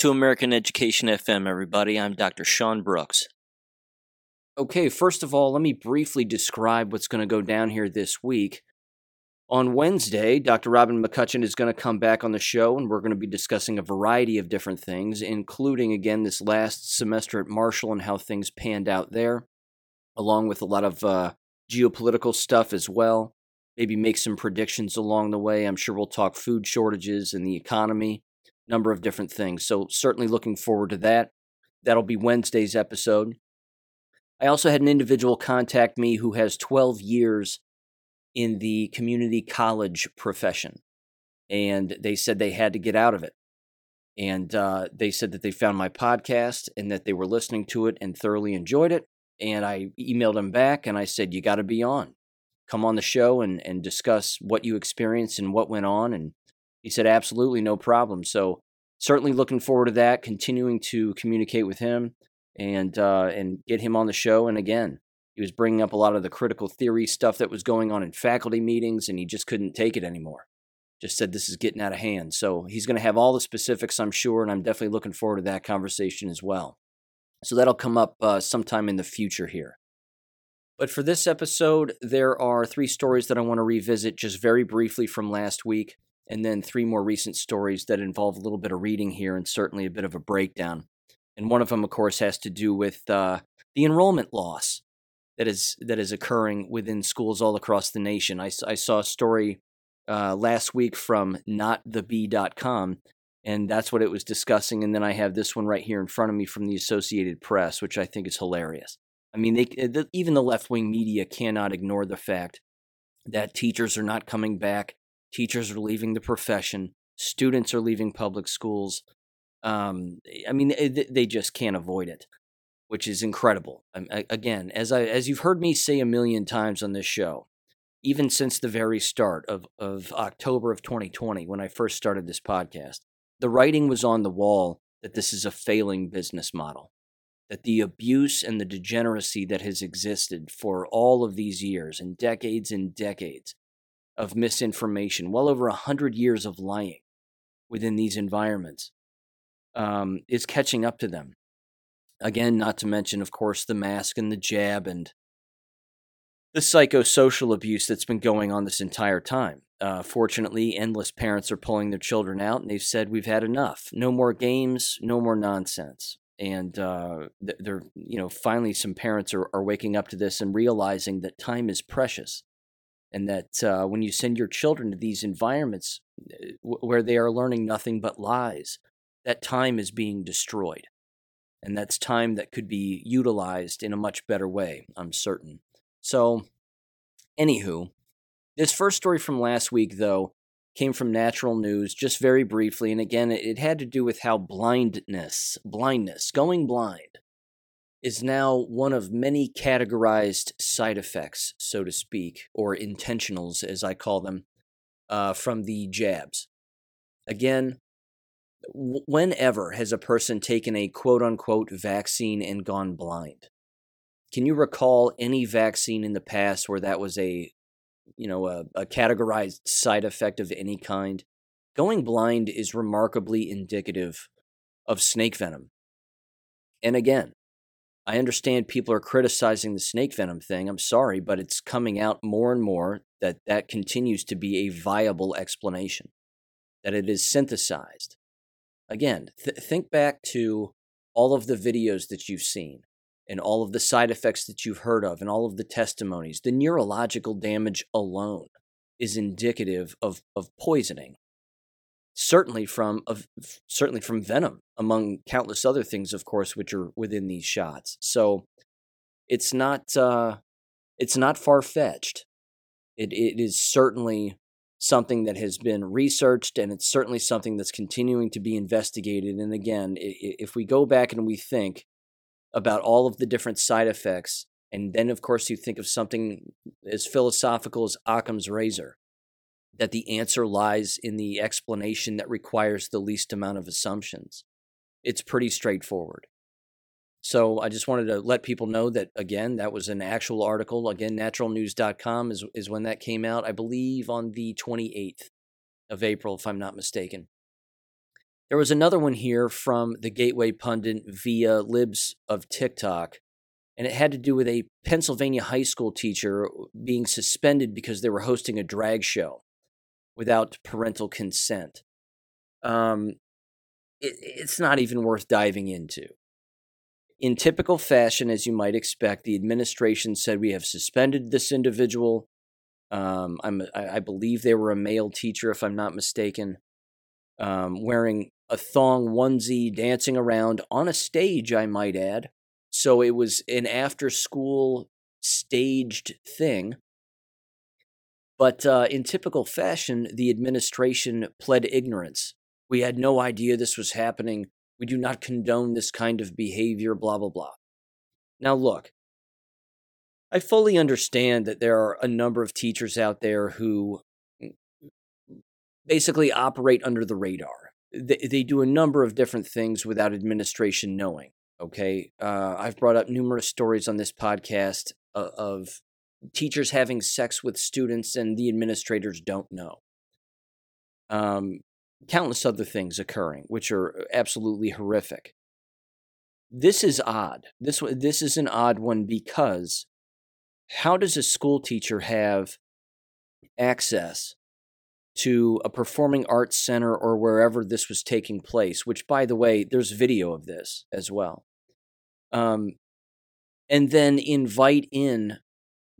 To American Education FM, everybody. I'm Dr. Sean Brooks. Okay, first of all, let me briefly describe what's going to go down here this week. On Wednesday, Dr. Robin McCutcheon is going to come back on the show, and we're going to be discussing a variety of different things, including, again, this last semester at Marshall and how things panned out there, along with a lot of uh, geopolitical stuff as well. Maybe make some predictions along the way. I'm sure we'll talk food shortages and the economy, number of different things. So, certainly looking forward to that. That'll be Wednesday's episode. I also had an individual contact me who has 12 years in the community college profession. And they said they had to get out of it. And uh, they said that they found my podcast and that they were listening to it and thoroughly enjoyed it. And I emailed them back and I said, You got to be on. Come on the show and, and discuss what you experienced and what went on. And he said, Absolutely, no problem. So, certainly looking forward to that, continuing to communicate with him and uh, and get him on the show. And again, he was bringing up a lot of the critical theory stuff that was going on in faculty meetings, and he just couldn't take it anymore. Just said this is getting out of hand. So he's going to have all the specifics, I'm sure, and I'm definitely looking forward to that conversation as well. So that'll come up uh, sometime in the future here. But for this episode, there are three stories that I want to revisit just very briefly from last week, and then three more recent stories that involve a little bit of reading here and certainly a bit of a breakdown. And one of them, of course, has to do with uh, the enrollment loss that is that is occurring within schools all across the nation. I, I saw a story uh, last week from notthebee.com, and that's what it was discussing. And then I have this one right here in front of me from the Associated Press, which I think is hilarious. I mean, they, the, even the left wing media cannot ignore the fact that teachers are not coming back, teachers are leaving the profession, students are leaving public schools. Um, I mean, they just can't avoid it which is incredible. again, as I as you've heard me say a million times on this show, even since the very start of of October of 2020 when I first started this podcast, the writing was on the wall that this is a failing business model. That the abuse and the degeneracy that has existed for all of these years and decades and decades of misinformation, well over a hundred years of lying within these environments, um, is catching up to them Again, not to mention, of course, the mask and the jab and the psychosocial abuse that's been going on this entire time. Uh, fortunately, endless parents are pulling their children out, and they've said, "We've had enough. No more games. No more nonsense." And uh, they're, you know, finally, some parents are, are waking up to this and realizing that time is precious, and that uh, when you send your children to these environments uh, where they are learning nothing but lies, that time is being destroyed and that's time that could be utilized in a much better way, I'm certain. So, anywho, this first story from last week, though, came from Natural News, just very briefly, and again, it had to do with how blindness, blindness, going blind, is now one of many categorized side effects, so to speak, or intentionals, as I call them, uh, from the jabs. Again, whenever has a person taken a quote unquote vaccine and gone blind? Can you recall any vaccine in the past where that was a, you know, a, a categorized side effect of any kind? Going blind is remarkably indicative of snake venom. And again, I understand people are criticizing the snake venom thing. I'm sorry, but it's coming out more and more that that continues to be a viable explanation, that it is synthesized, again, th- think back to all of the videos that you've seen and all of the side effects that you've heard of and all of the testimonies. The neurological damage alone is indicative of, of poisoning. Certainly from of certainly from venom, among countless other things, of course, which are within these shots. So it's not uh, it's not far fetched. It it is certainly something that has been researched and it's certainly something that's continuing to be investigated. And again, if we go back and we think about all of the different side effects, and then of course you think of something as philosophical as Occam's razor, that the answer lies in the explanation that requires the least amount of assumptions. It's pretty straightforward. So I just wanted to let people know that again, that was an actual article. Again, naturalnews.com is is when that came out, I believe on the 28th of April if I'm not mistaken. There was another one here from the Gateway Pundit via Libs of TikTok, and it had to do with a Pennsylvania high school teacher being suspended because they were hosting a drag show without parental consent. Um, it, it's not even worth diving into. In typical fashion, as you might expect, the administration said we have suspended this individual. Um, I'm, I, I believe they were a male teacher, if I'm not mistaken, um, wearing a thong onesie, dancing around on a stage, I might add. So it was an after school staged thing. But uh, in typical fashion, the administration pled ignorance. We had no idea this was happening. We do not condone this kind of behavior, blah, blah, blah. Now, look, I fully understand that there are a number of teachers out there who mm, basically operate under the radar. They, they do a number of different things without administration knowing. Okay. Uh, I've brought up numerous stories on this podcast uh, of teachers having sex with students and the administrators don't know. Um, countless other things occurring, which are absolutely horrific. This is odd. This this is an odd one because how does a school teacher have access to a performing arts center or wherever this was taking place? Which, by the way, there's video of this as well. Um, and then invite in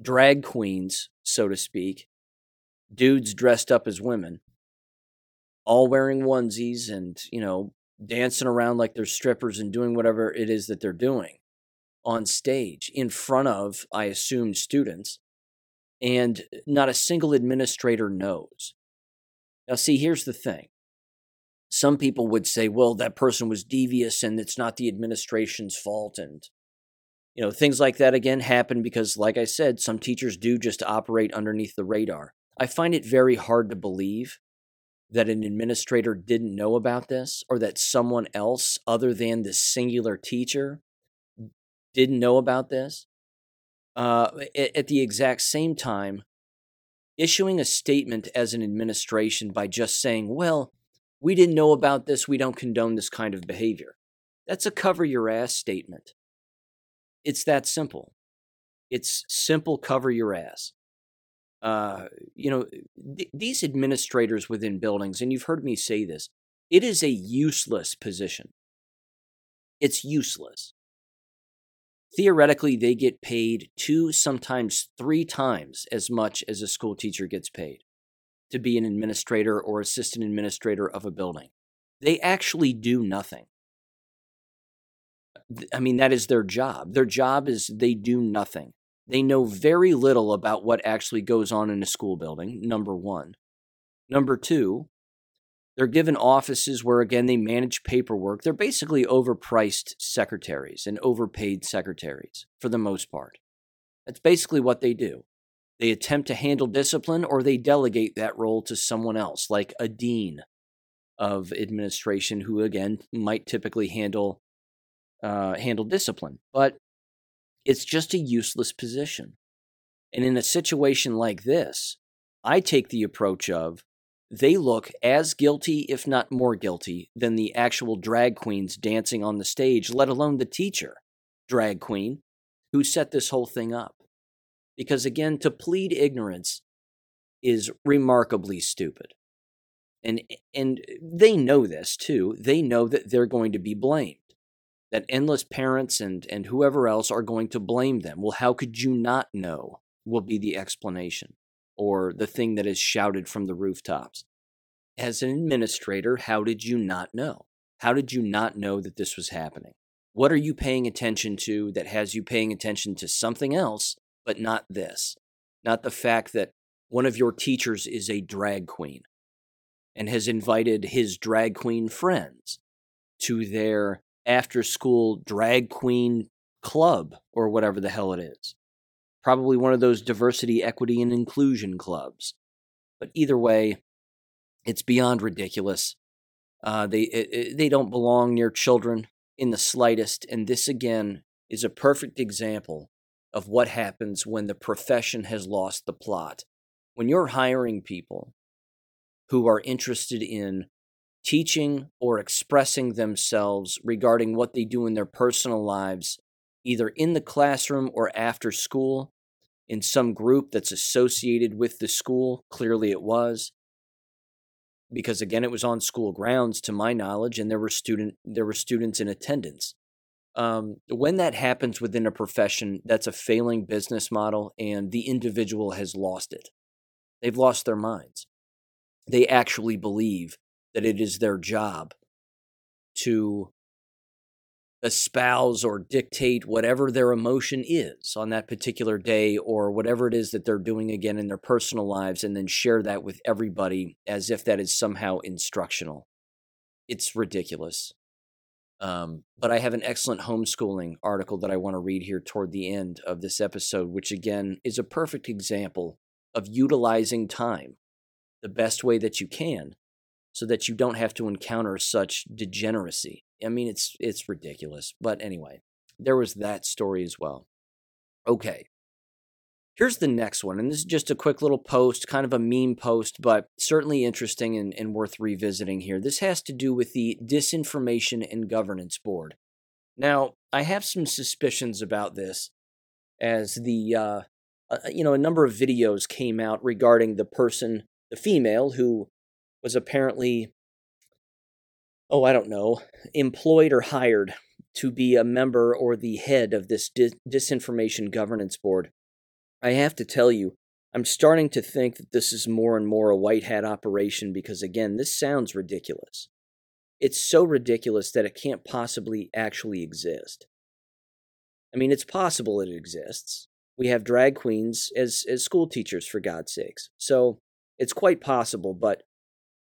drag queens, so to speak, dudes dressed up as women, all wearing onesies and, you know, dancing around like they're strippers and doing whatever it is that they're doing on stage in front of, I assume, students. And not a single administrator knows. Now, see, here's the thing. Some people would say, well, that person was devious and it's not the administration's fault. And, you know, things like that again happen because, like I said, some teachers do just operate underneath the radar. I find it very hard to believe that an administrator didn't know about this or that someone else other than the singular teacher didn't know about this. Uh, at, at the exact same time, issuing a statement as an administration by just saying, well, we didn't know about this, we don't condone this kind of behavior. That's a cover your ass statement. It's that simple. It's simple cover your ass uh, you know, th- these administrators within buildings, and you've heard me say this, it is a useless position. It's useless. Theoretically, they get paid two, sometimes three times as much as a school teacher gets paid to be an administrator or assistant administrator of a building. They actually do nothing. I mean, that is their job. Their job is they do nothing. They know very little about what actually goes on in a school building, number one. Number two, they're given offices where, again, they manage paperwork. They're basically overpriced secretaries and overpaid secretaries for the most part. That's basically what they do. They attempt to handle discipline or they delegate that role to someone else, like a dean of administration, who, again, might typically handle. Uh, handle discipline. But it's just a useless position. And in a situation like this, I take the approach of they look as guilty, if not more guilty, than the actual drag queens dancing on the stage, let alone the teacher, drag queen, who set this whole thing up. Because again, to plead ignorance is remarkably stupid. And, and they know this too. They know that they're going to be blamed that endless parents and, and whoever else are going to blame them. Well, how could you not know? Will be the explanation or the thing that is shouted from the rooftops. As an administrator, how did you not know? How did you not know that this was happening? What are you paying attention to that has you paying attention to something else, but not this? Not the fact that one of your teachers is a drag queen and has invited his drag queen friends to their after school drag queen club or whatever the hell it is. Probably one of those diversity, equity, and inclusion clubs. But either way, it's beyond ridiculous. Uh, they it, it, they don't belong near children in the slightest, and this again is a perfect example of what happens when the profession has lost the plot. When you're hiring people who are interested in teaching or expressing themselves regarding what they do in their personal lives, either in the classroom or after school, in some group that's associated with the school. Clearly, it was. Because again, it was on school grounds, to my knowledge, and there were student there were students in attendance. Um, when that happens within a profession, that's a failing business model, and the individual has lost it. They've lost their minds. They actually believe that it is their job to espouse or dictate whatever their emotion is on that particular day or whatever it is that they're doing again in their personal lives and then share that with everybody as if that is somehow instructional. It's ridiculous. Um, but I have an excellent homeschooling article that I want to read here toward the end of this episode, which again is a perfect example of utilizing time the best way that you can so that you don't have to encounter such degeneracy. I mean, it's it's ridiculous. But anyway, there was that story as well. Okay. Here's the next one, and this is just a quick little post, kind of a meme post, but certainly interesting and, and worth revisiting here. This has to do with the Disinformation and Governance Board. Now, I have some suspicions about this, as the uh, uh, you know a number of videos came out regarding the person, the female who was apparently, oh, I don't know, employed or hired to be a member or the head of this dis- disinformation governance board. I have to tell you, I'm starting to think that this is more and more a white hat operation because, again, this sounds ridiculous. It's so ridiculous that it can't possibly actually exist. I mean, it's possible it exists. We have drag queens as, as school teachers, for God's sakes. So it's quite possible, but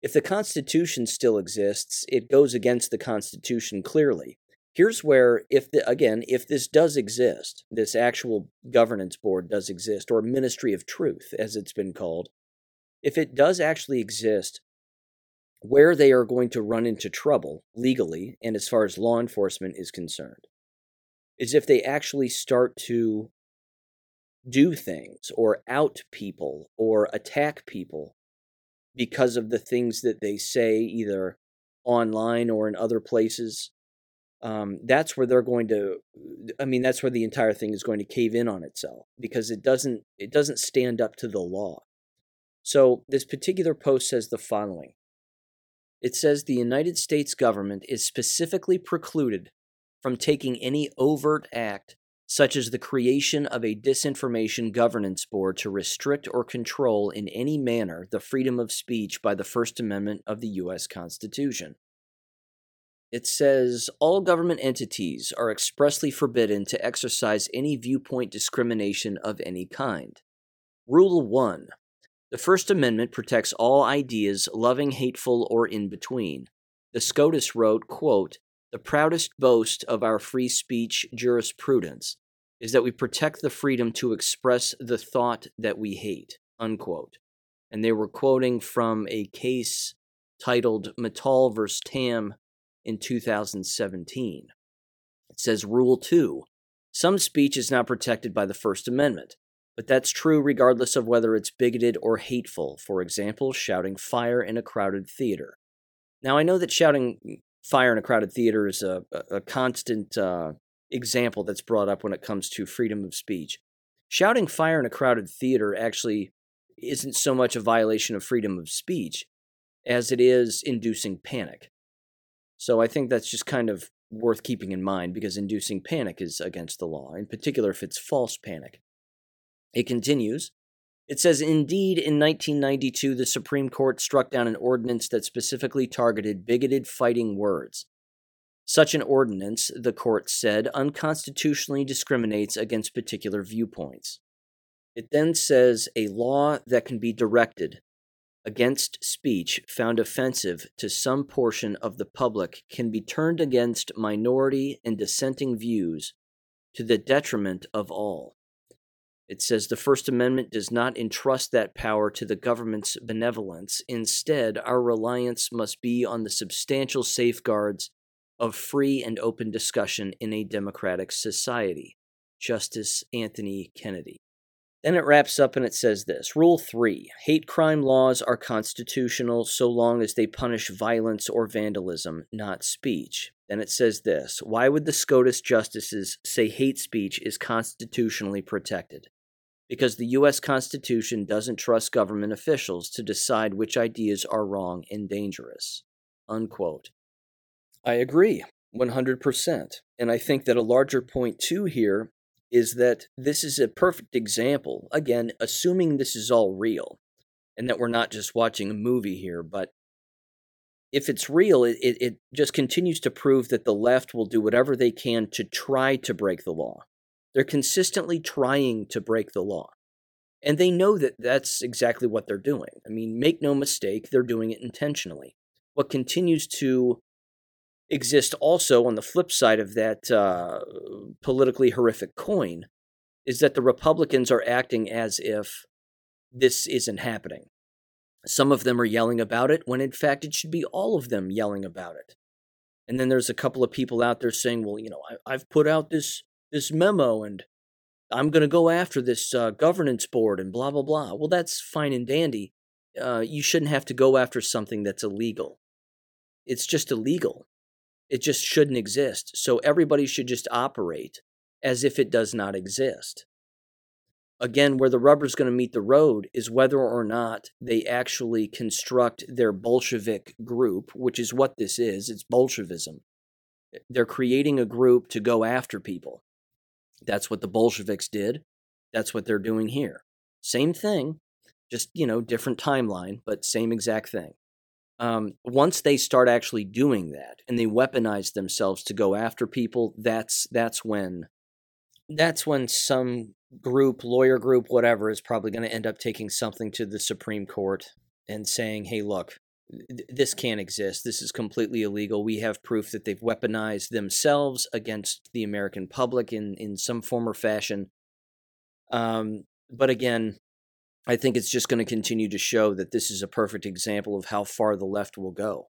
if the Constitution still exists, it goes against the Constitution clearly. Here's where, if the, again, if this does exist, this actual governance board does exist, or Ministry of Truth, as it's been called, if it does actually exist, where they are going to run into trouble legally and as far as law enforcement is concerned is if they actually start to do things or out people or attack people because of the things that they say, either online or in other places. Um, that's where they're going to. I mean, that's where the entire thing is going to cave in on itself because it doesn't. It doesn't stand up to the law. So this particular post says the following. It says the United States government is specifically precluded from taking any overt act such as the creation of a disinformation governance board to restrict or control in any manner the freedom of speech by the First Amendment of the U.S. Constitution. It says all government entities are expressly forbidden to exercise any viewpoint discrimination of any kind. Rule 1 The First Amendment protects all ideas, loving, hateful, or in between. The SCOTUS wrote, quote, the proudest boast of our free speech jurisprudence is that we protect the freedom to express the thought that we hate. Unquote. And they were quoting from a case titled Matal vs. Tam in 2017. It says Rule 2 Some speech is not protected by the First Amendment, but that's true regardless of whether it's bigoted or hateful. For example, shouting fire in a crowded theater. Now, I know that shouting fire in a crowded theater is a, a constant uh, example that's brought up when it comes to freedom of speech. Shouting fire in a crowded theater actually isn't so much a violation of freedom of speech as it is inducing panic. So I think that's just kind of worth keeping in mind because inducing panic is against the law, in particular if it's false panic. It continues it says, indeed, in 1992, the Supreme Court struck down an ordinance that specifically targeted bigoted fighting words. Such an ordinance, the court said, unconstitutionally discriminates against particular viewpoints. It then says a law that can be directed against speech found offensive to some portion of the public can be turned against minority and dissenting views to the detriment of all. It says the First Amendment does not entrust that power to the government's benevolence. Instead, our reliance must be on the substantial safeguards of free and open discussion in a democratic society. Justice Anthony Kennedy. Then it wraps up and it says this Rule 3 Hate crime laws are constitutional so long as they punish violence or vandalism, not speech. Then it says this Why would the SCOTUS justices say hate speech is constitutionally protected? Because the U.S. Constitution doesn't trust government officials to decide which ideas are wrong and dangerous. Unquote. I agree, 100%. And I think that a larger point, too, here is that this is a perfect example, again, assuming this is all real and that we're not just watching a movie here, but if it's real, it, it, it, just continues to prove that the left will do whatever they can to try to break the law. They're consistently trying to break the law. And they know that that's exactly what they're doing. I mean, make no mistake, they're doing it intentionally. What continues to exist also on the flip side of that uh, politically horrific coin is that the Republicans are acting as if this isn't happening. Some of them are yelling about it when in fact it should be all of them yelling about it. And then there's a couple of people out there saying, well, you know, I, have put out this this memo and I'm going to go after this uh, governance board and blah, blah, blah. Well, that's fine and dandy. Uh, you shouldn't have to go after something that's illegal. It's just illegal. It just shouldn't exist. So everybody should just operate as if it does not exist. Again, where the rubber's going to meet the road is whether or not they actually construct their Bolshevik group, which is what this is. It's Bolshevism. They're creating a group to go after people. That's what the Bolsheviks did. That's what they're doing here. Same thing, just, you know, different timeline, but same exact thing um, once they start actually doing that and they weaponize themselves to go after people, that's that's when that's when some group, lawyer group, whatever, is probably going to end up taking something to the Supreme Court and saying, "Hey, look, this can't exist. This is completely illegal. We have proof that they've weaponized themselves against the American public in in some form or fashion." Um, but again, I think it's just going to continue to show that this is a perfect example of how far the left will go.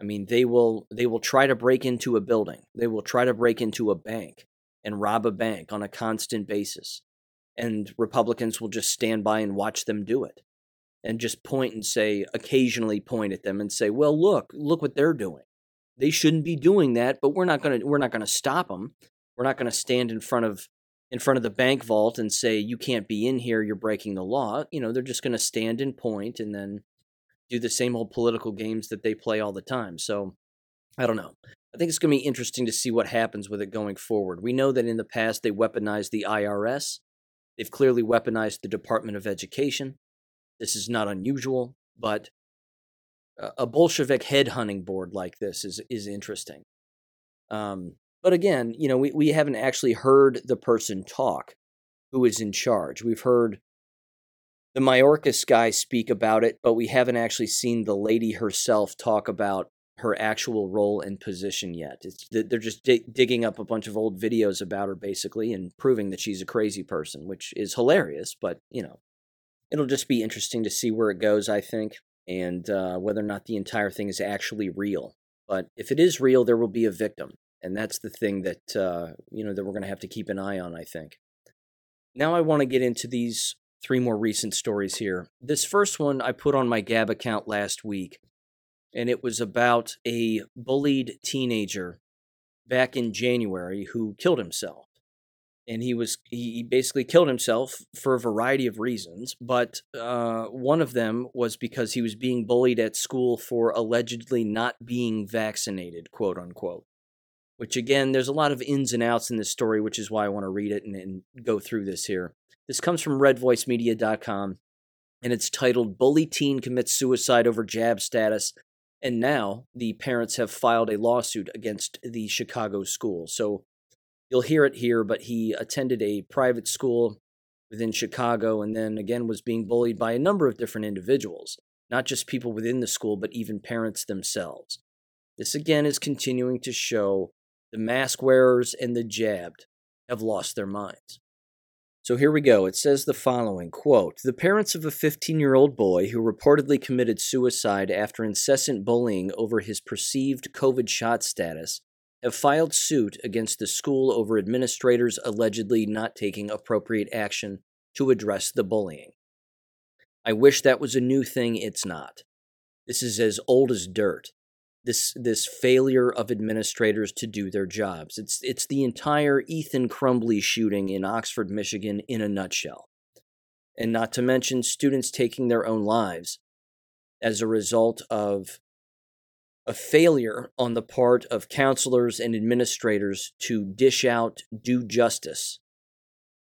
I mean, they will they will try to break into a building. They will try to break into a bank and rob a bank on a constant basis. And Republicans will just stand by and watch them do it. And just point and say, occasionally point at them and say, "Well, look, look what they're doing. They shouldn't be doing that, but we're not going to we're not going to stop them. We're not going to stand in front of in front of the bank vault and say you can't be in here you're breaking the law. You know they're just going to stand and point and then do the same old political games that they play all the time. So i don't know. I think it's going to be interesting to see what happens with it going forward. We know that in the past they weaponized the irs they've clearly weaponized the department of education this is not unusual but a bolshevik headhunting board like this is is interesting um, but again, you know, we, we haven't actually heard the person talk who is in charge. We've heard the Mayorkas guy speak about it, but we haven't actually seen the lady herself talk about her actual role and position yet. It's, they're just digging up a bunch of old videos about her, basically, and proving that she's a crazy person, which is hilarious. But you know, it'll just be interesting to see where it goes. I think, and uh, whether or not the entire thing is actually real. But if it is real, there will be a victim, and that's the thing that uh, you know that we're going to have to keep an eye on. I think. Now I want to get into these three more recent stories here. This first one I put on my Gab account last week, and it was about a bullied teenager back in January who killed himself. And he was he basically killed himself for a variety of reasons, but uh, one of them was because he was being bullied at school for allegedly not being vaccinated, quote unquote which again, there's a lot of ins and outs in this story, which is why I want to read it and, and go through this here. This comes from redvoicemedia.com, and it's titled Bully Teen Commits Suicide Over Jab Status. And now the parents have filed a lawsuit against the Chicago school. So you'll hear it here, but he attended a private school within Chicago and then again was being bullied by a number of different individuals, not just people within the school, but even parents themselves. This again is continuing to show the mask wearers and the jabbed have lost their minds. So here we go. It says the following quote The parents of a 15 year old boy who reportedly committed suicide after incessant bullying over his perceived COVID shot status have filed suit against the school over administrators allegedly not taking appropriate action to address the bullying. I wish that was a new thing, it's not. This is as old as dirt. This this failure of administrators to do their jobs. It's it's the entire Ethan Crumbley shooting in Oxford, Michigan in a nutshell. And not to mention students taking their own lives as a result of a failure on the part of counselors and administrators to dish out due justice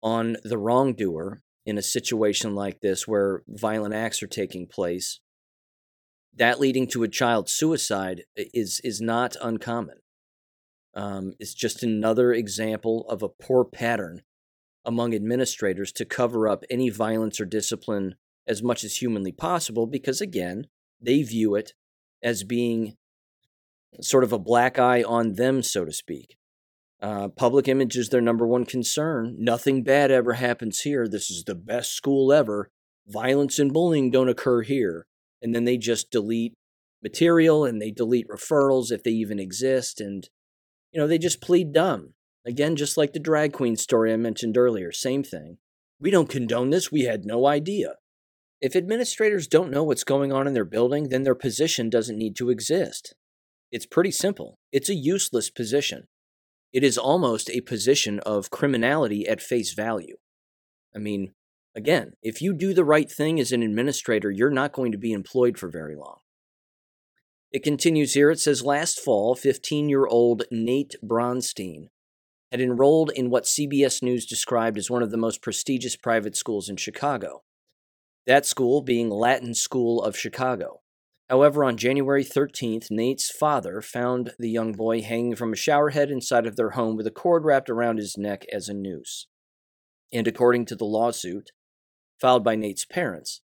on the wrongdoer in a situation like this where violent acts are taking place that leading to a child suicide is is not uncommon. Um, it's just another example of a poor pattern among administrators to cover up any violence or discipline as much as humanly possible because again they view it as being sort of a black eye on them so to speak uh, public image is their number one concern. Nothing bad ever happens here. This is the best school ever. Violence and bullying don't occur here. And then they just delete material and they delete referrals if they even exist. And, you know, they just plead dumb. Again, just like the drag queen story I mentioned earlier, same thing. We don't condone this. We had no idea. If administrators don't know what's going on in their building, then their position doesn't need to exist. It's pretty simple. It's a useless position. It is almost a position of criminality at face value. I mean, again, if you do the right thing as an administrator, you're not going to be employed for very long. It continues here. It says last fall, 15 year old Nate Bronstein had enrolled in what CBS News described as one of the most prestigious private schools in Chicago. That school being Latin School of Chicago. However, on January 13th, Nate's father found the young boy hanging from a shower head inside of their home with a cord wrapped around his neck as a noose. And according to the lawsuit filed by Nate's parents,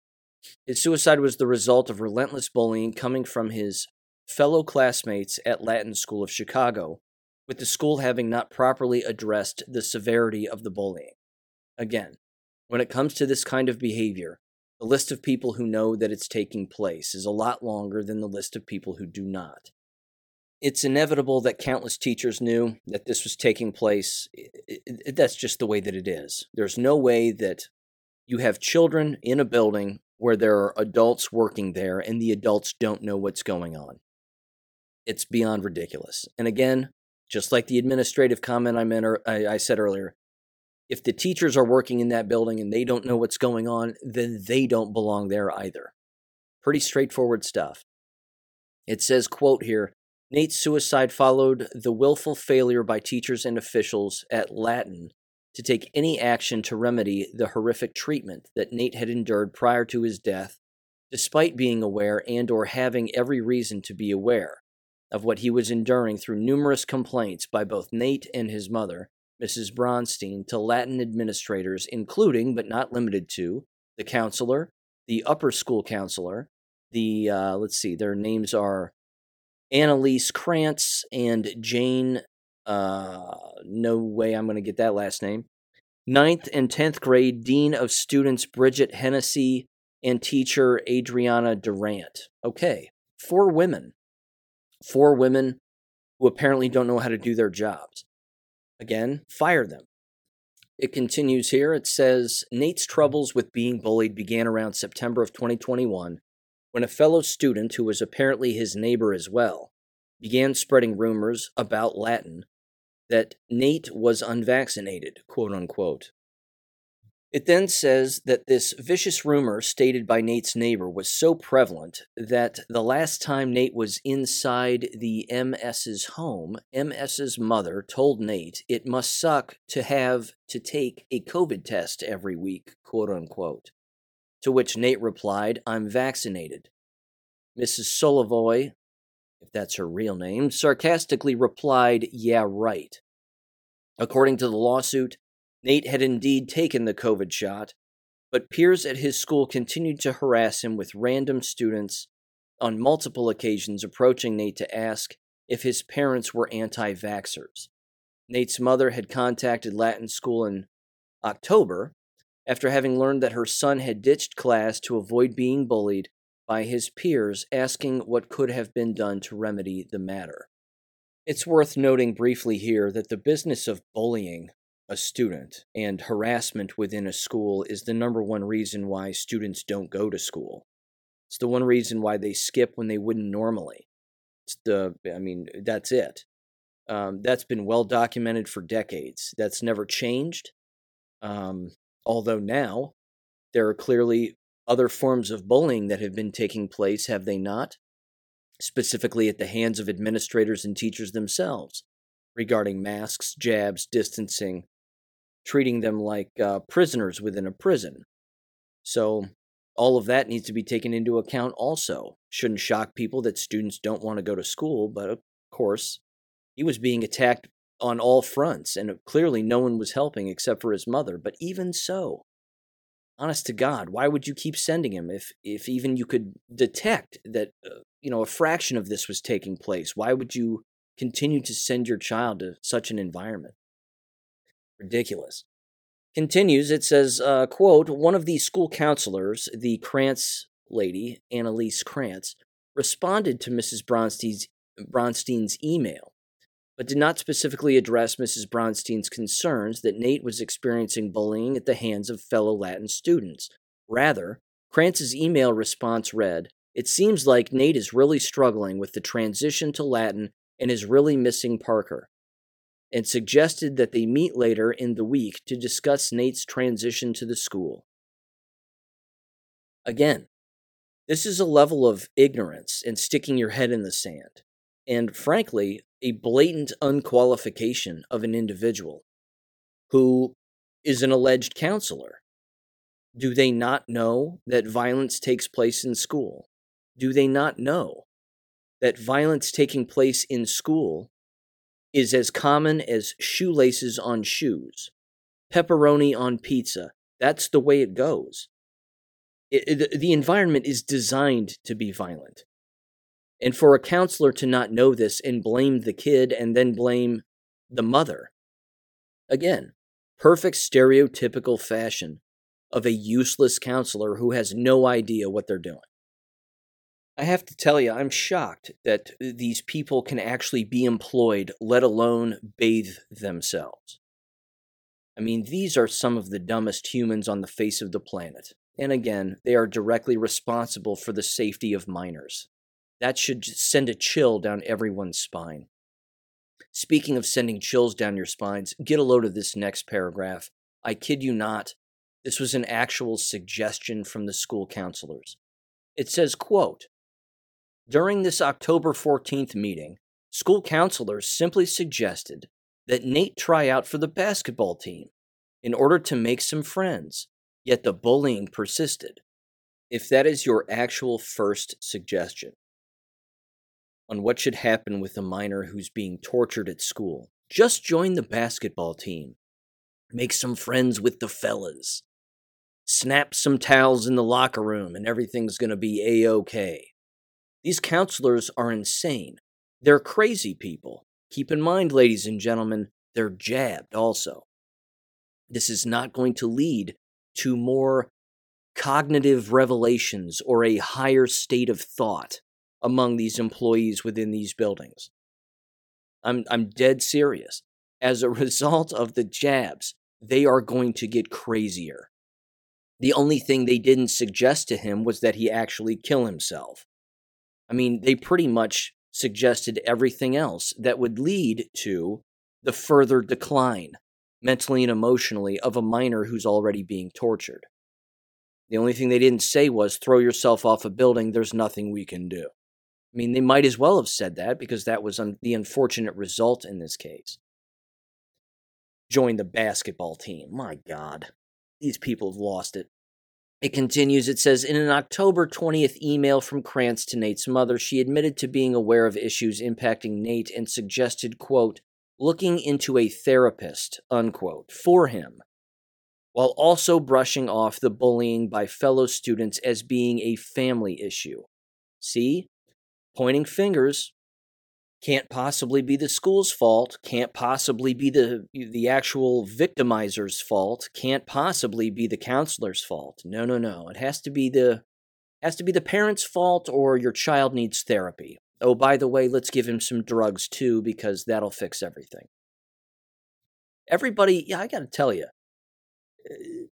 his suicide was the result of relentless bullying coming from his fellow classmates at Latin School of Chicago, with the school having not properly addressed the severity of the bullying. Again, when it comes to this kind of behavior, the list of people who know that it's taking place is a lot longer than the list of people who do not. It's inevitable that countless teachers knew that this was taking place. It, it, that's just the way that it is. There's no way that you have children in a building where there are adults working there and the adults don't know what's going on. It's beyond ridiculous. And again, just like the administrative comment I, meant, er, I, I said earlier, if the teachers are working in that building and they don't know what's going on, then they don't belong there either. Pretty straightforward stuff. It says, quote here, Nate's suicide followed the willful failure by teachers and officials at Latin to take any action to remedy the horrific treatment that Nate had endured prior to his death, despite being aware and or having every reason to be aware of what he was enduring through numerous complaints by both Nate and his mother Mrs. Bronstein to Latin administrators, including but not limited to the counselor, the upper school counselor, the, uh, let's see, their names are Annalise Krantz and Jane, uh, no way I'm going to get that last name. Ninth and 10th grade Dean of Students Bridget Hennessy and teacher Adriana Durant. Okay, four women. Four women who apparently don't know how to do their jobs. Again, fire them. It continues here. It says Nate's troubles with being bullied began around September of 2021 when a fellow student, who was apparently his neighbor as well, began spreading rumors about Latin that Nate was unvaccinated, quote unquote. It then says that this vicious rumor stated by Nate's neighbor was so prevalent that the last time Nate was inside the MS's home, MS's mother told Nate it must suck to have to take a COVID test every week, quote unquote. To which Nate replied, I'm vaccinated. Mrs. Solovoy, if that's her real name, sarcastically replied, Yeah, right. According to the lawsuit, Nate had indeed taken the COVID shot, but peers at his school continued to harass him with random students on multiple occasions approaching Nate to ask if his parents were anti vaxxers. Nate's mother had contacted Latin School in October after having learned that her son had ditched class to avoid being bullied by his peers, asking what could have been done to remedy the matter. It's worth noting briefly here that the business of bullying a student, and harassment within a school is the number one reason why students don't go to school. It's the one reason why they skip when they wouldn't normally. It's the, I mean, that's it. Um, that's been well documented for decades. That's never changed. Um, although now there are clearly other forms of bullying that have been taking place, have they not? Specifically at the hands of administrators and teachers themselves regarding masks, jabs, distancing, treating them like uh, prisoners within a prison. So, all of that needs to be taken into account also. Shouldn't shock people that students don't want to go to school, but of course, he was being attacked on all fronts, and clearly no one was helping except for his mother. But even so, honest to God, why would you keep sending him if, if even you could detect that, uh, you know, a fraction of this was taking place? Why would you continue to send your child to such an environment? Ridiculous. Continues, it says, uh, quote, one of the school counselors, the Krantz lady, Annalise Krantz, responded to Mrs. Bronstein's, Bronstein's email, but did not specifically address Mrs. Bronstein's concerns that Nate was experiencing bullying at the hands of fellow Latin students. Rather, Krantz's email response read, It seems like Nate is really struggling with the transition to Latin and is really missing Parker and suggested that they meet later in the week to discuss Nate's transition to the school. Again, this is a level of ignorance and sticking your head in the sand, and frankly, a blatant unqualification of an individual who is an alleged counselor. Do they not know that violence takes place in school? Do they not know that violence taking place in school is as common as shoelaces on shoes, pepperoni on pizza. That's the way it goes. It, it, the environment is designed to be violent. And for a counselor to not know this and blame the kid and then blame the mother, again, perfect stereotypical fashion of a useless counselor who has no idea what they're doing. I have to tell you, I'm shocked that these people can actually be employed, let alone bathe themselves. I mean, these are some of the dumbest humans on the face of the planet. And again, they are directly responsible for the safety of minors. That should send a chill down everyone's spine. Speaking of sending chills down your spines, get a load of this next paragraph. I kid you not, this was an actual suggestion from the school counselors. It says, quote, during this October 14th meeting, school counselors simply suggested that Nate try out for the basketball team in order to make some friends, yet the bullying persisted. If that is your actual first suggestion on what should happen with a minor who's being tortured at school, just join the basketball team. Make some friends with the fellas. Snap some towels in the locker room and everything's going to be A OK. These counselors are insane. They're crazy people. Keep in mind, ladies and gentlemen, they're jabbed also. This is not going to lead to more cognitive revelations or a higher state of thought among these employees within these buildings. I'm, I'm dead serious. As a result of the jabs, they are going to get crazier. The only thing they didn't suggest to him was that he actually kill himself. I mean, they pretty much suggested everything else that would lead to the further decline, mentally and emotionally, of a minor who's already being tortured. The only thing they didn't say was throw yourself off a building, there's nothing we can do. I mean, they might as well have said that because that was un- the unfortunate result in this case. Join the basketball team. My God, these people have lost it. It continues, it says, in an October 20th email from Krantz to Nate's mother, she admitted to being aware of issues impacting Nate and suggested, quote, looking into a therapist, unquote, for him, while also brushing off the bullying by fellow students as being a family issue. See? Pointing fingers, can't possibly be the school's fault, can't possibly be the the actual victimizer's fault, can't possibly be the counselor's fault. No, no, no. It has to be the has to be the parent's fault or your child needs therapy. Oh, by the way, let's give him some drugs too because that'll fix everything. Everybody, yeah, I got to tell you,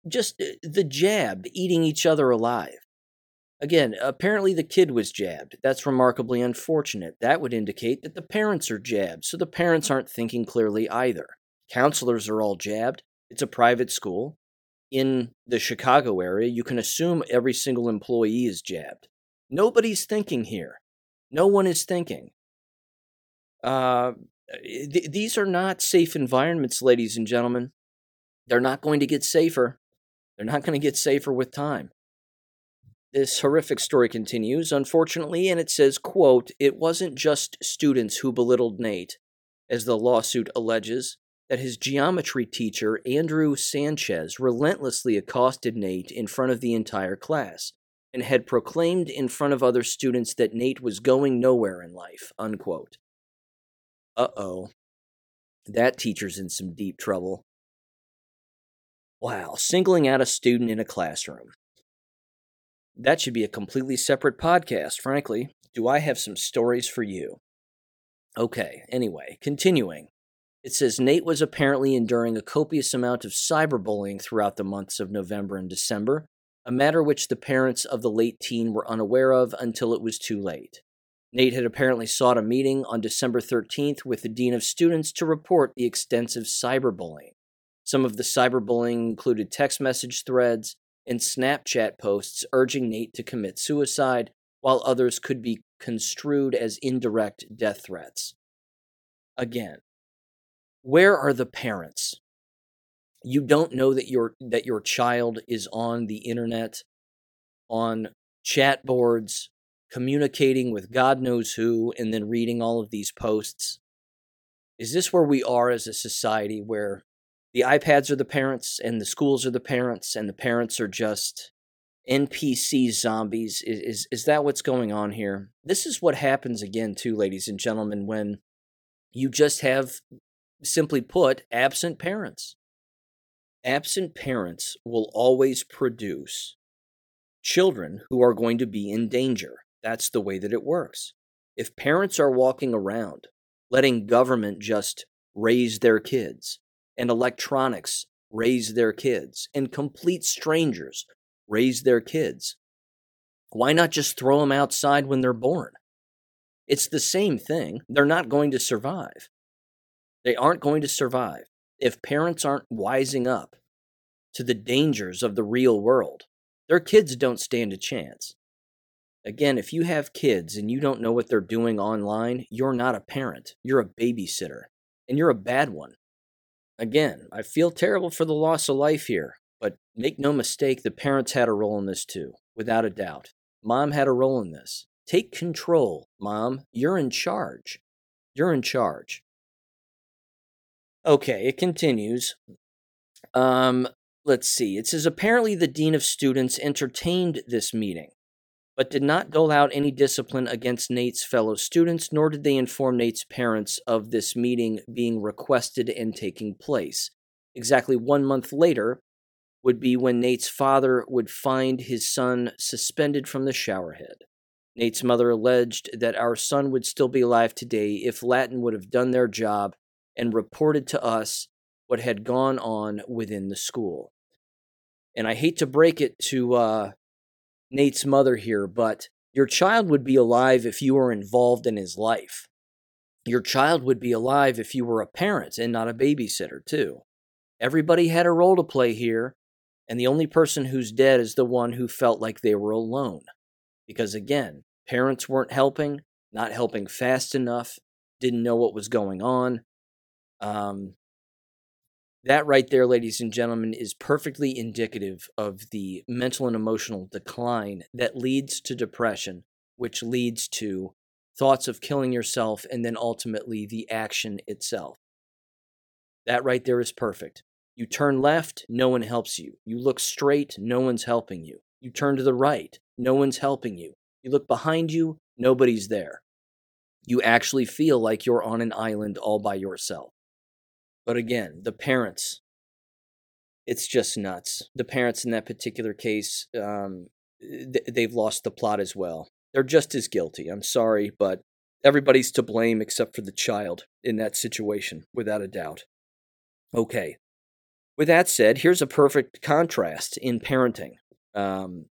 just uh, the jabbed eating each other alive. Again, apparently the kid was jabbed. That's remarkably unfortunate. That would indicate that the parents are jabbed, so the parents aren't thinking clearly either. Counselors are all jabbed. It's a private school. In the Chicago area, you can assume every single employee is jabbed. Nobody's thinking here. No one is thinking. Uh, th- these are not safe environments, ladies and gentlemen. They're not going to get safer. They're not going to get safer with time. This horrific story continues, unfortunately, and it says, quote, It wasn't just students who belittled Nate, as the lawsuit alleges, that his geometry teacher, Andrew Sanchez, relentlessly accosted Nate in front of the entire class and had proclaimed in front of other students that Nate was going nowhere in life, unquote. Uh oh. That teacher's in some deep trouble. Wow, singling out a student in a classroom. That should be a completely separate podcast, frankly. Do I have some stories for you? Okay, anyway, continuing. It says Nate was apparently enduring a copious amount of cyberbullying throughout the months of November and December, a matter which the parents of the late teen were unaware of until it was too late. Nate had apparently sought a meeting on December 13th with the Dean of Students to report the extensive cyberbullying. Some of the cyberbullying included text message threads, and Snapchat posts urging Nate to commit suicide, while others could be construed as indirect death threats. Again, where are the parents? You don't know that your that your child is on the internet, on chat boards, communicating with God knows who, and then reading all of these posts. Is this where we are as a society where the iPads are the parents and the schools are the parents and the parents are just NPC zombies. Is, is, is that what's going on here? This is what happens again, too, ladies and gentlemen, when you just have, simply put, absent parents. Absent parents will always produce children who are going to be in danger. That's the way that it works. If parents are walking around letting government just raise their kids, and electronics raise their kids, and complete strangers raise their kids. Why not just throw them outside when they're born? It's the same thing. They're not going to survive. They aren't going to survive if parents aren't wising up to the dangers of the real world. Their kids don't stand a chance. Again, if you have kids and you don't know what they're doing online, you're not a parent. You're a babysitter. And you're a bad one. Again, I feel terrible for the loss of life here, but make no mistake, the parents had a role in this too, without a doubt. Mom had a role in this. Take control, Mom. You're in charge. You're in charge. Okay, it continues. Um, let's see. It says apparently the dean of students entertained this meeting but did not dole out any discipline against Nate's fellow students, nor did they inform Nate's parents of this meeting being requested and taking place. Exactly one month later would be when Nate's father would find his son suspended from the showerhead. Nate's mother alleged that our son would still be alive today if Latin would have done their job and reported to us what had gone on within the school. And I hate to break it to uh, Nate's mother here, but your child would be alive if you were involved in his life. Your child would be alive if you were a parent and not a babysitter, too. Everybody had a role to play here, and the only person who's dead is the one who felt like they were alone. Because again, parents weren't helping, not helping fast enough, didn't know what was going on. Um, that right there, ladies and gentlemen, is perfectly indicative of the mental and emotional decline that leads to depression, which leads to thoughts of killing yourself and then ultimately the action itself. That right there is perfect. You turn left, no one helps you. You look straight, no one's helping you. You turn to the right, no one's helping you. You look behind you, nobody's there. You actually feel like you're on an island all by yourself. But again, the parents, it's just nuts. The parents in that particular case, um, th- they've lost the plot as well. They're just as guilty. I'm sorry, but everybody's to blame except for the child in that situation, without a doubt. Okay. With that said, here's a perfect contrast in parenting. Um,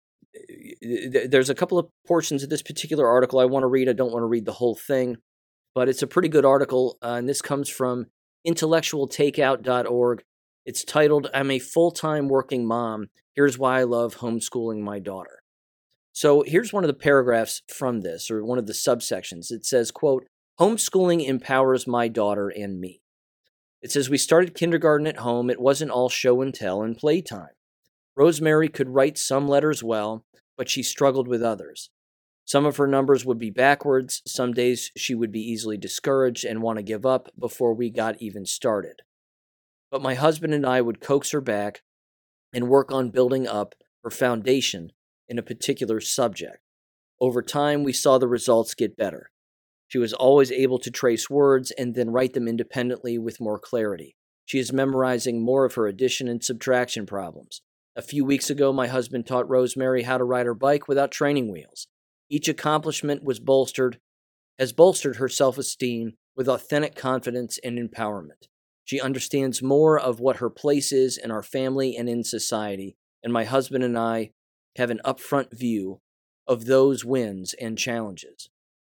there's a couple of portions of this particular article I want to read. I don't want to read the whole thing, but it's a pretty good article, uh, and this comes from intellectualtakeout.org. It's titled, I'm a full time working mom. Here's why I love homeschooling my daughter. So here's one of the paragraphs from this, or one of the subsections. It says, quote, Homeschooling empowers my daughter and me. It says, We started kindergarten at home. It wasn't all show and tell and playtime. Rosemary could write some letters well, but she struggled with others. Some of her numbers would be backwards. Some days she would be easily discouraged and want to give up before we got even started. But my husband and I would coax her back and work on building up her foundation in a particular subject. Over time, we saw the results get better. She was always able to trace words and then write them independently with more clarity. She is memorizing more of her addition and subtraction problems. A few weeks ago, my husband taught Rosemary how to ride her bike without training wheels. Each accomplishment was bolstered, has bolstered her self esteem with authentic confidence and empowerment. She understands more of what her place is in our family and in society, and my husband and I have an upfront view of those wins and challenges.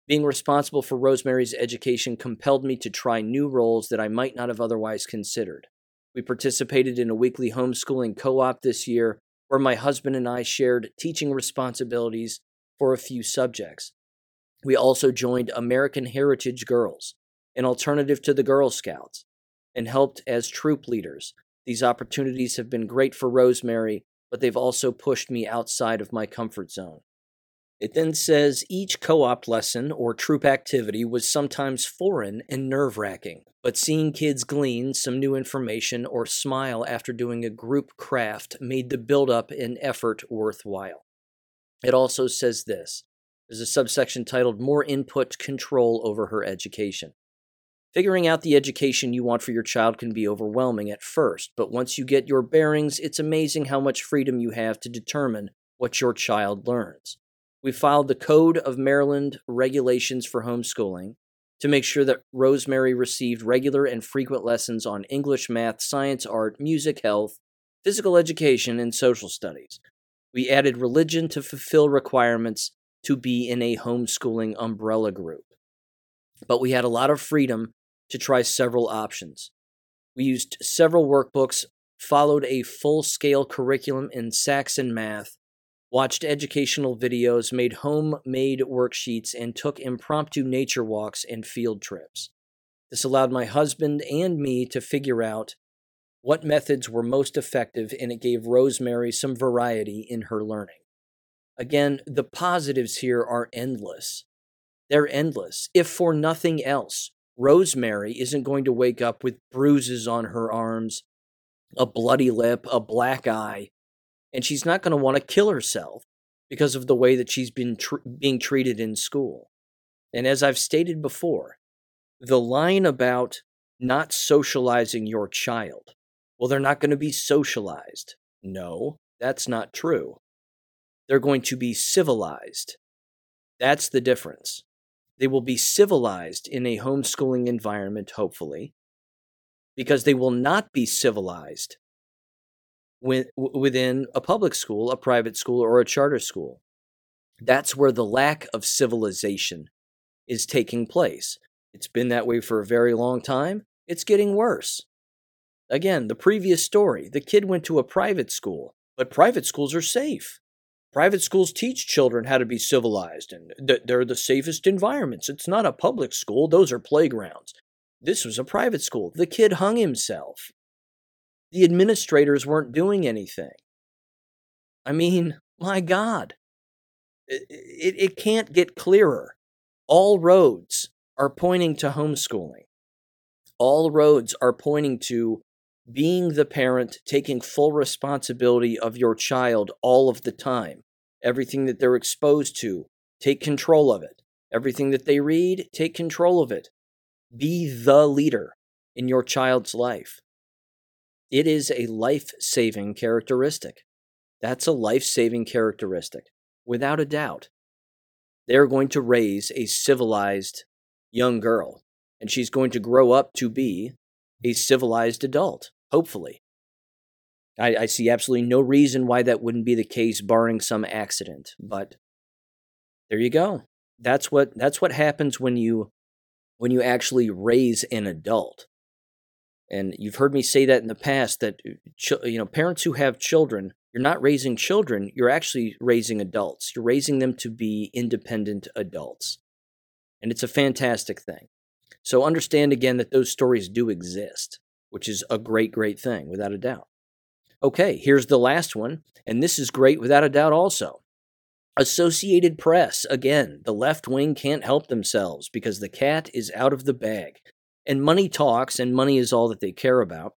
Being responsible for Rosemary's education compelled me to try new roles that I might not have otherwise considered. We participated in a weekly homeschooling co op this year where my husband and I shared teaching responsibilities for a few subjects. We also joined American Heritage Girls, an alternative to the Girl Scouts, and helped as troop leaders. These opportunities have been great for Rosemary but they've also pushed me outside of my comfort zone. It then says each co op lesson or troop activity was sometimes foreign and nerve wracking, but seeing kids glean some new information or smile after doing a group craft made the build up and effort worthwhile. It also says this there's a subsection titled More Input Control Over Her Education. Figuring out the education you want for your child can be overwhelming at first, but once you get your bearings, it's amazing how much freedom you have to determine what your child learns. We filed the Code of Maryland Regulations for Homeschooling to make sure that Rosemary received regular and frequent lessons on English, math, science, art, music, health, physical education, and social studies. We added religion to fulfill requirements to be in a homeschooling umbrella group. But we had a lot of freedom to try several options. We used several workbooks, followed a full scale curriculum in Saxon math, watched educational videos, made homemade worksheets, and took impromptu nature walks and field trips. This allowed my husband and me to figure out what methods were most effective, and it gave Rosemary some variety in her learning. Again, the positives here are endless. They're endless, if for nothing else. Rosemary isn't going to wake up with bruises on her arms, a bloody lip, a black eye, and she's not going to want to kill herself because of the way that she's been tr- being treated in school. And as I've stated before, the line about not socializing your child, well, they're not going to be socialized. No, that's not true. They're going to be civilized. That's the difference. They will be civilized in a homeschooling environment, hopefully, because they will not be civilized within a public school, a private school, or a charter school. That's where the lack of civilization is taking place. It's been that way for a very long time. It's getting worse. Again, the previous story the kid went to a private school, but private schools are safe. Private schools teach children how to be civilized, and they're the safest environments. It's not a public school, those are playgrounds. This was a private school. The kid hung himself. The administrators weren't doing anything. I mean, my God, it, it, it can't get clearer. All roads are pointing to homeschooling. All roads are pointing to being the parent, taking full responsibility of your child all of the time. Everything that they're exposed to, take control of it. Everything that they read, take control of it. Be the leader in your child's life. It is a life saving characteristic. That's a life saving characteristic, without a doubt. They're going to raise a civilized young girl, and she's going to grow up to be a civilized adult, hopefully. I, I see absolutely no reason why that wouldn't be the case, barring some accident. But there you go. That's what that's what happens when you when you actually raise an adult. And you've heard me say that in the past that uh, you know parents who have children, you're not raising children, you're actually raising adults. You're raising them to be independent adults. And it's a fantastic thing. So understand again that those stories do exist, which is a great great thing without a doubt. Okay, here's the last one, and this is great without a doubt also. Associated Press, again, the left wing can't help themselves because the cat is out of the bag. And money talks, and money is all that they care about.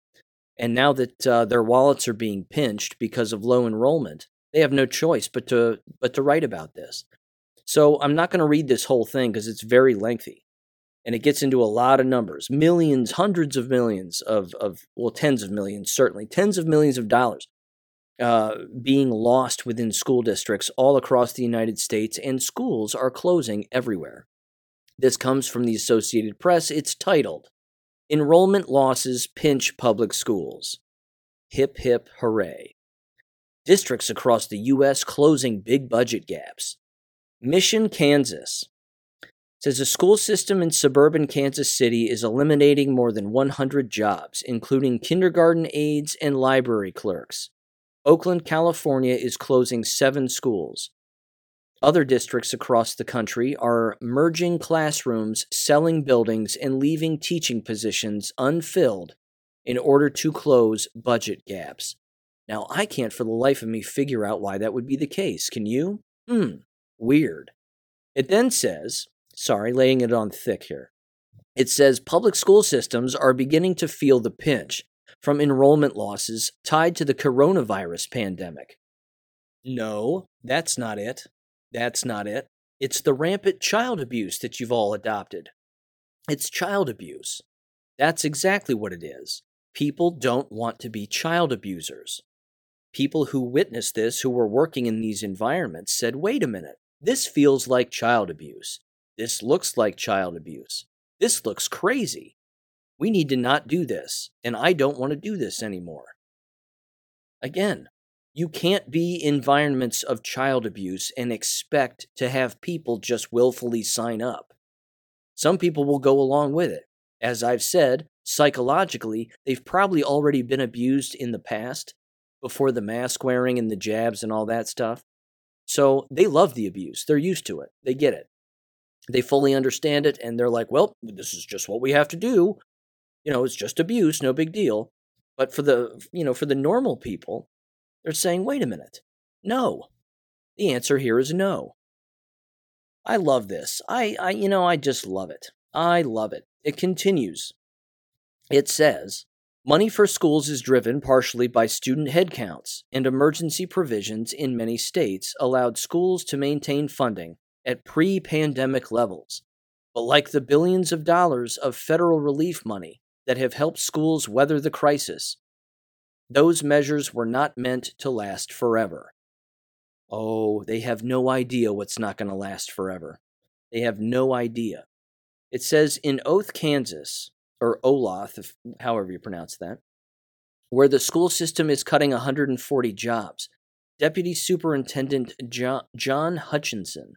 And now that uh, their wallets are being pinched because of low enrollment, they have no choice but to but to write about this. So I'm not going to read this whole thing because it's very lengthy and it gets into a lot of numbers. Millions hundreds of millions of, of well tens of millions certainly tens of millions of dollars uh, being lost within school districts all across the united states and schools are closing everywhere. This comes from the associated press. It's titled enrollment losses pinch public schools. Hip hip hooray. Districts across the u.s closing big budget gaps. Mission kansas says the school system in suburban Kansas City is eliminating more than 100 jobs, including kindergarten aides and library clerks. Oakland, California is closing seven schools. Other districts across the country are merging classrooms, selling buildings, and leaving teaching positions unfilled in order to close budget gaps. Now, I can't for the life of me figure out why that would be the case. Can you? Hmm, weird. It then says Sorry, laying it on thick here. It says public school systems are beginning to feel the pinch from enrollment losses tied to the coronavirus pandemic. No, that's not it. That's not it. It's the rampant child abuse that you've all adopted. It's child abuse. That's exactly what it is. People don't want to be child abusers. People who witnessed this, who were working in these environments, said, wait a minute, this feels like child abuse. This looks like child abuse. This looks crazy. We need to not do this, and I don't want to do this anymore. Again, you can't be environments of child abuse and expect to have people just willfully sign up. Some people will go along with it. As I've said, psychologically, they've probably already been abused in the past before the mask wearing and the jabs and all that stuff. So they love the abuse. They're used to it. They get it they fully understand it and they're like, well, this is just what we have to do. You know, it's just abuse, no big deal. But for the, you know, for the normal people, they're saying, wait a minute. No. The answer here is no. I love this. I, I you know, I just love it. I love it. It continues. It says, Money for schools is driven partially by student headcounts, and emergency provisions in many states allowed schools to maintain funding at pre pandemic levels. But like the billions of dollars of federal relief money that have helped schools weather the crisis, those measures were not meant to last forever. Oh, they have no idea what's not going to last forever. They have no idea. It says in Oath, Kansas, or Olathe, if, however you pronounce that, where the school system is cutting 140 jobs. Deputy Superintendent John, John Hutchinson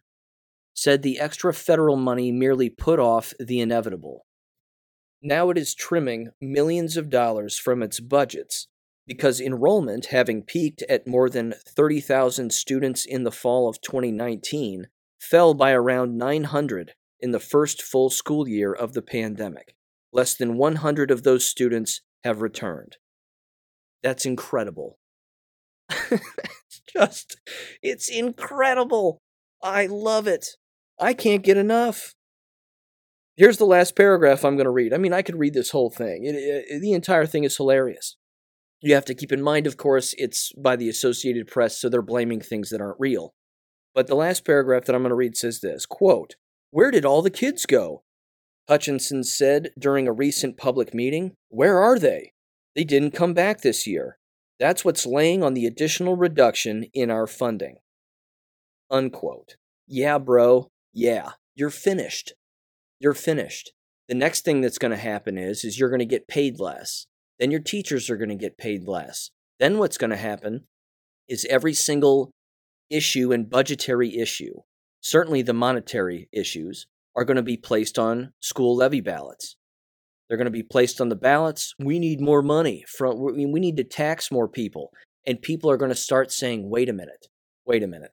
said the extra federal money merely put off the inevitable. Now it is trimming millions of dollars from its budgets because enrollment, having peaked at more than 30,000 students in the fall of 2019, fell by around 900 in the first full school year of the pandemic. Less than 100 of those students have returned. That's incredible. it's just, it's incredible. I love it. I can't get enough. Here's the last paragraph I'm going to read. I mean, I could read this whole thing. It, it, the entire thing is hilarious. You have to keep in mind, of course, it's by the Associated Press, so they're blaming things that aren't real. But the last paragraph that I'm going to read says this quote, Where did all the kids go? Hutchinson said during a recent public meeting. Where are they? They didn't come back this year. That's what's laying on the additional reduction in our funding. Unquote. Yeah, bro, yeah, you're finished. You're finished. the next thing that's going to happen is is you're going to get paid less. Then your teachers are going to get paid less. Then what's going to happen is every single issue and budgetary issue, certainly the monetary issues, are going to be placed on school levy ballots. They're going to be placed on the ballots. We need more money from we need to tax more people. And people are going to start saying, "Wait a minute. Wait a minute.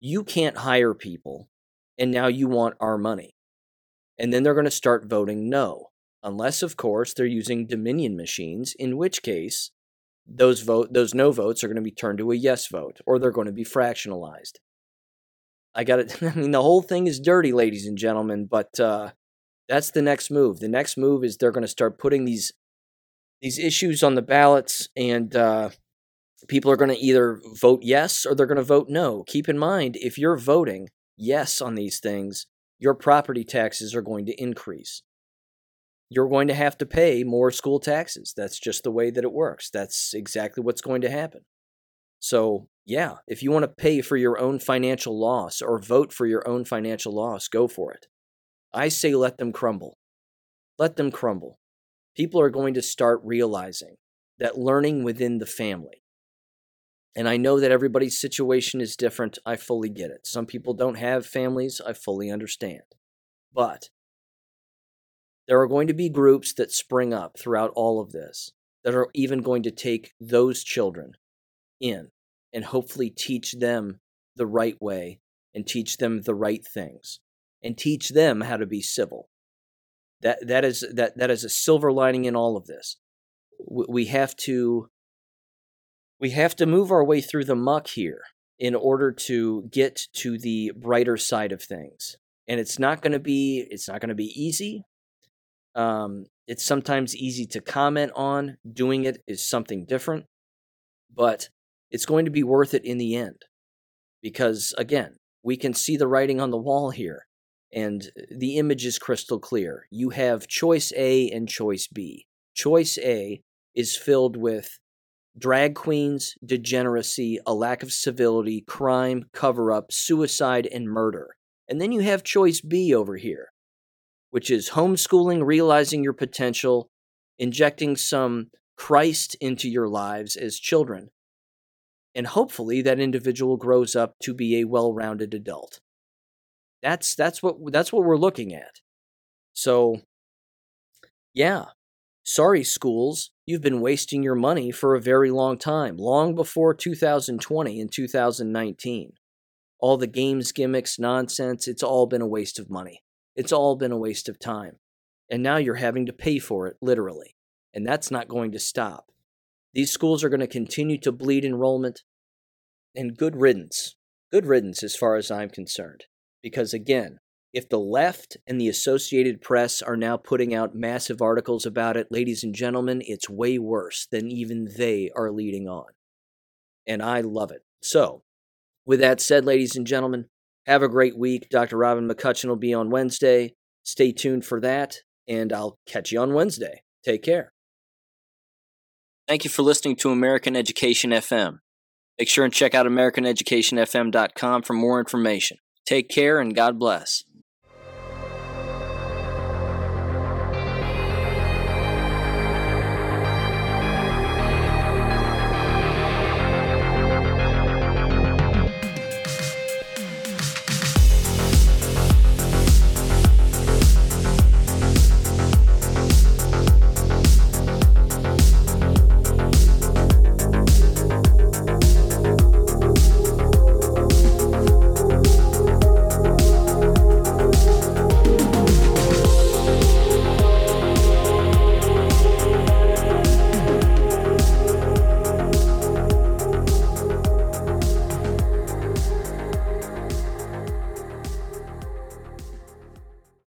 You can't hire people and now you want our money." And then they're going to start voting no, unless of course they're using Dominion machines, in which case those vote those no votes are going to be turned to a yes vote or they're going to be fractionalized. I got it. I mean, the whole thing is dirty, ladies and gentlemen, but uh, that's the next move. The next move is they're going to start putting these these issues on the ballots, and uh, people are going to either vote yes or they're going to vote no. Keep in mind, if you're voting yes on these things, your property taxes are going to increase you're going to have to pay more school taxes. That's just the way that it works. That's exactly what's going to happen. So, yeah, if you want to pay for your own financial loss or vote for your own financial loss, go for it. I say let them crumble. Let them crumble. People are going to start realizing that learning within the family, and I know that everybody's situation is different. I fully get it. Some people don't have families. I fully understand. But there are going to be groups that spring up throughout all of this that are even going to take those children in and hopefully teach them the right way and teach them the right things and teach them how to be civil. That that is that that is a silver lining in all of this. We have to we have to move our way through the muck here in order to get to the brighter side of things. And it's not going to be it's not going to be easy. Um, it's sometimes easy to comment on. Doing it is something different, but it's going to be worth it in the end. Because again, we can see the writing on the wall here, and the image is crystal clear. You have choice A and choice B. Choice A is filled with drag queens, degeneracy, a lack of civility, crime, cover up, suicide, and murder. And then you have choice B over here, which is homeschooling, realizing your potential, injecting some Christ into your lives as children. And hopefully that individual grows up to be a well-rounded adult. That's that's what that's what we're looking at. So yeah. Sorry schools, you've been wasting your money for a very long time, long before 2020 and 2019. All the games gimmicks, nonsense, it's all been a waste of money. It's all been a waste of time. And now you're having to pay for it, literally. And that's not going to stop. These schools are going to continue to bleed enrollment. And good riddance. Good riddance, as far as I'm concerned. Because again, if the left and the Associated Press are now putting out massive articles about it, ladies and gentlemen, it's way worse than even they are leading on. And I love it. So, with that said, ladies and gentlemen, have a great week. Dr. Robin McCutcheon will be on Wednesday. Stay tuned for that, and I'll catch you on Wednesday. Take care. Thank you for listening to American Education FM. Make sure and check out AmericanEducationFM.com for more information. Take care and God bless.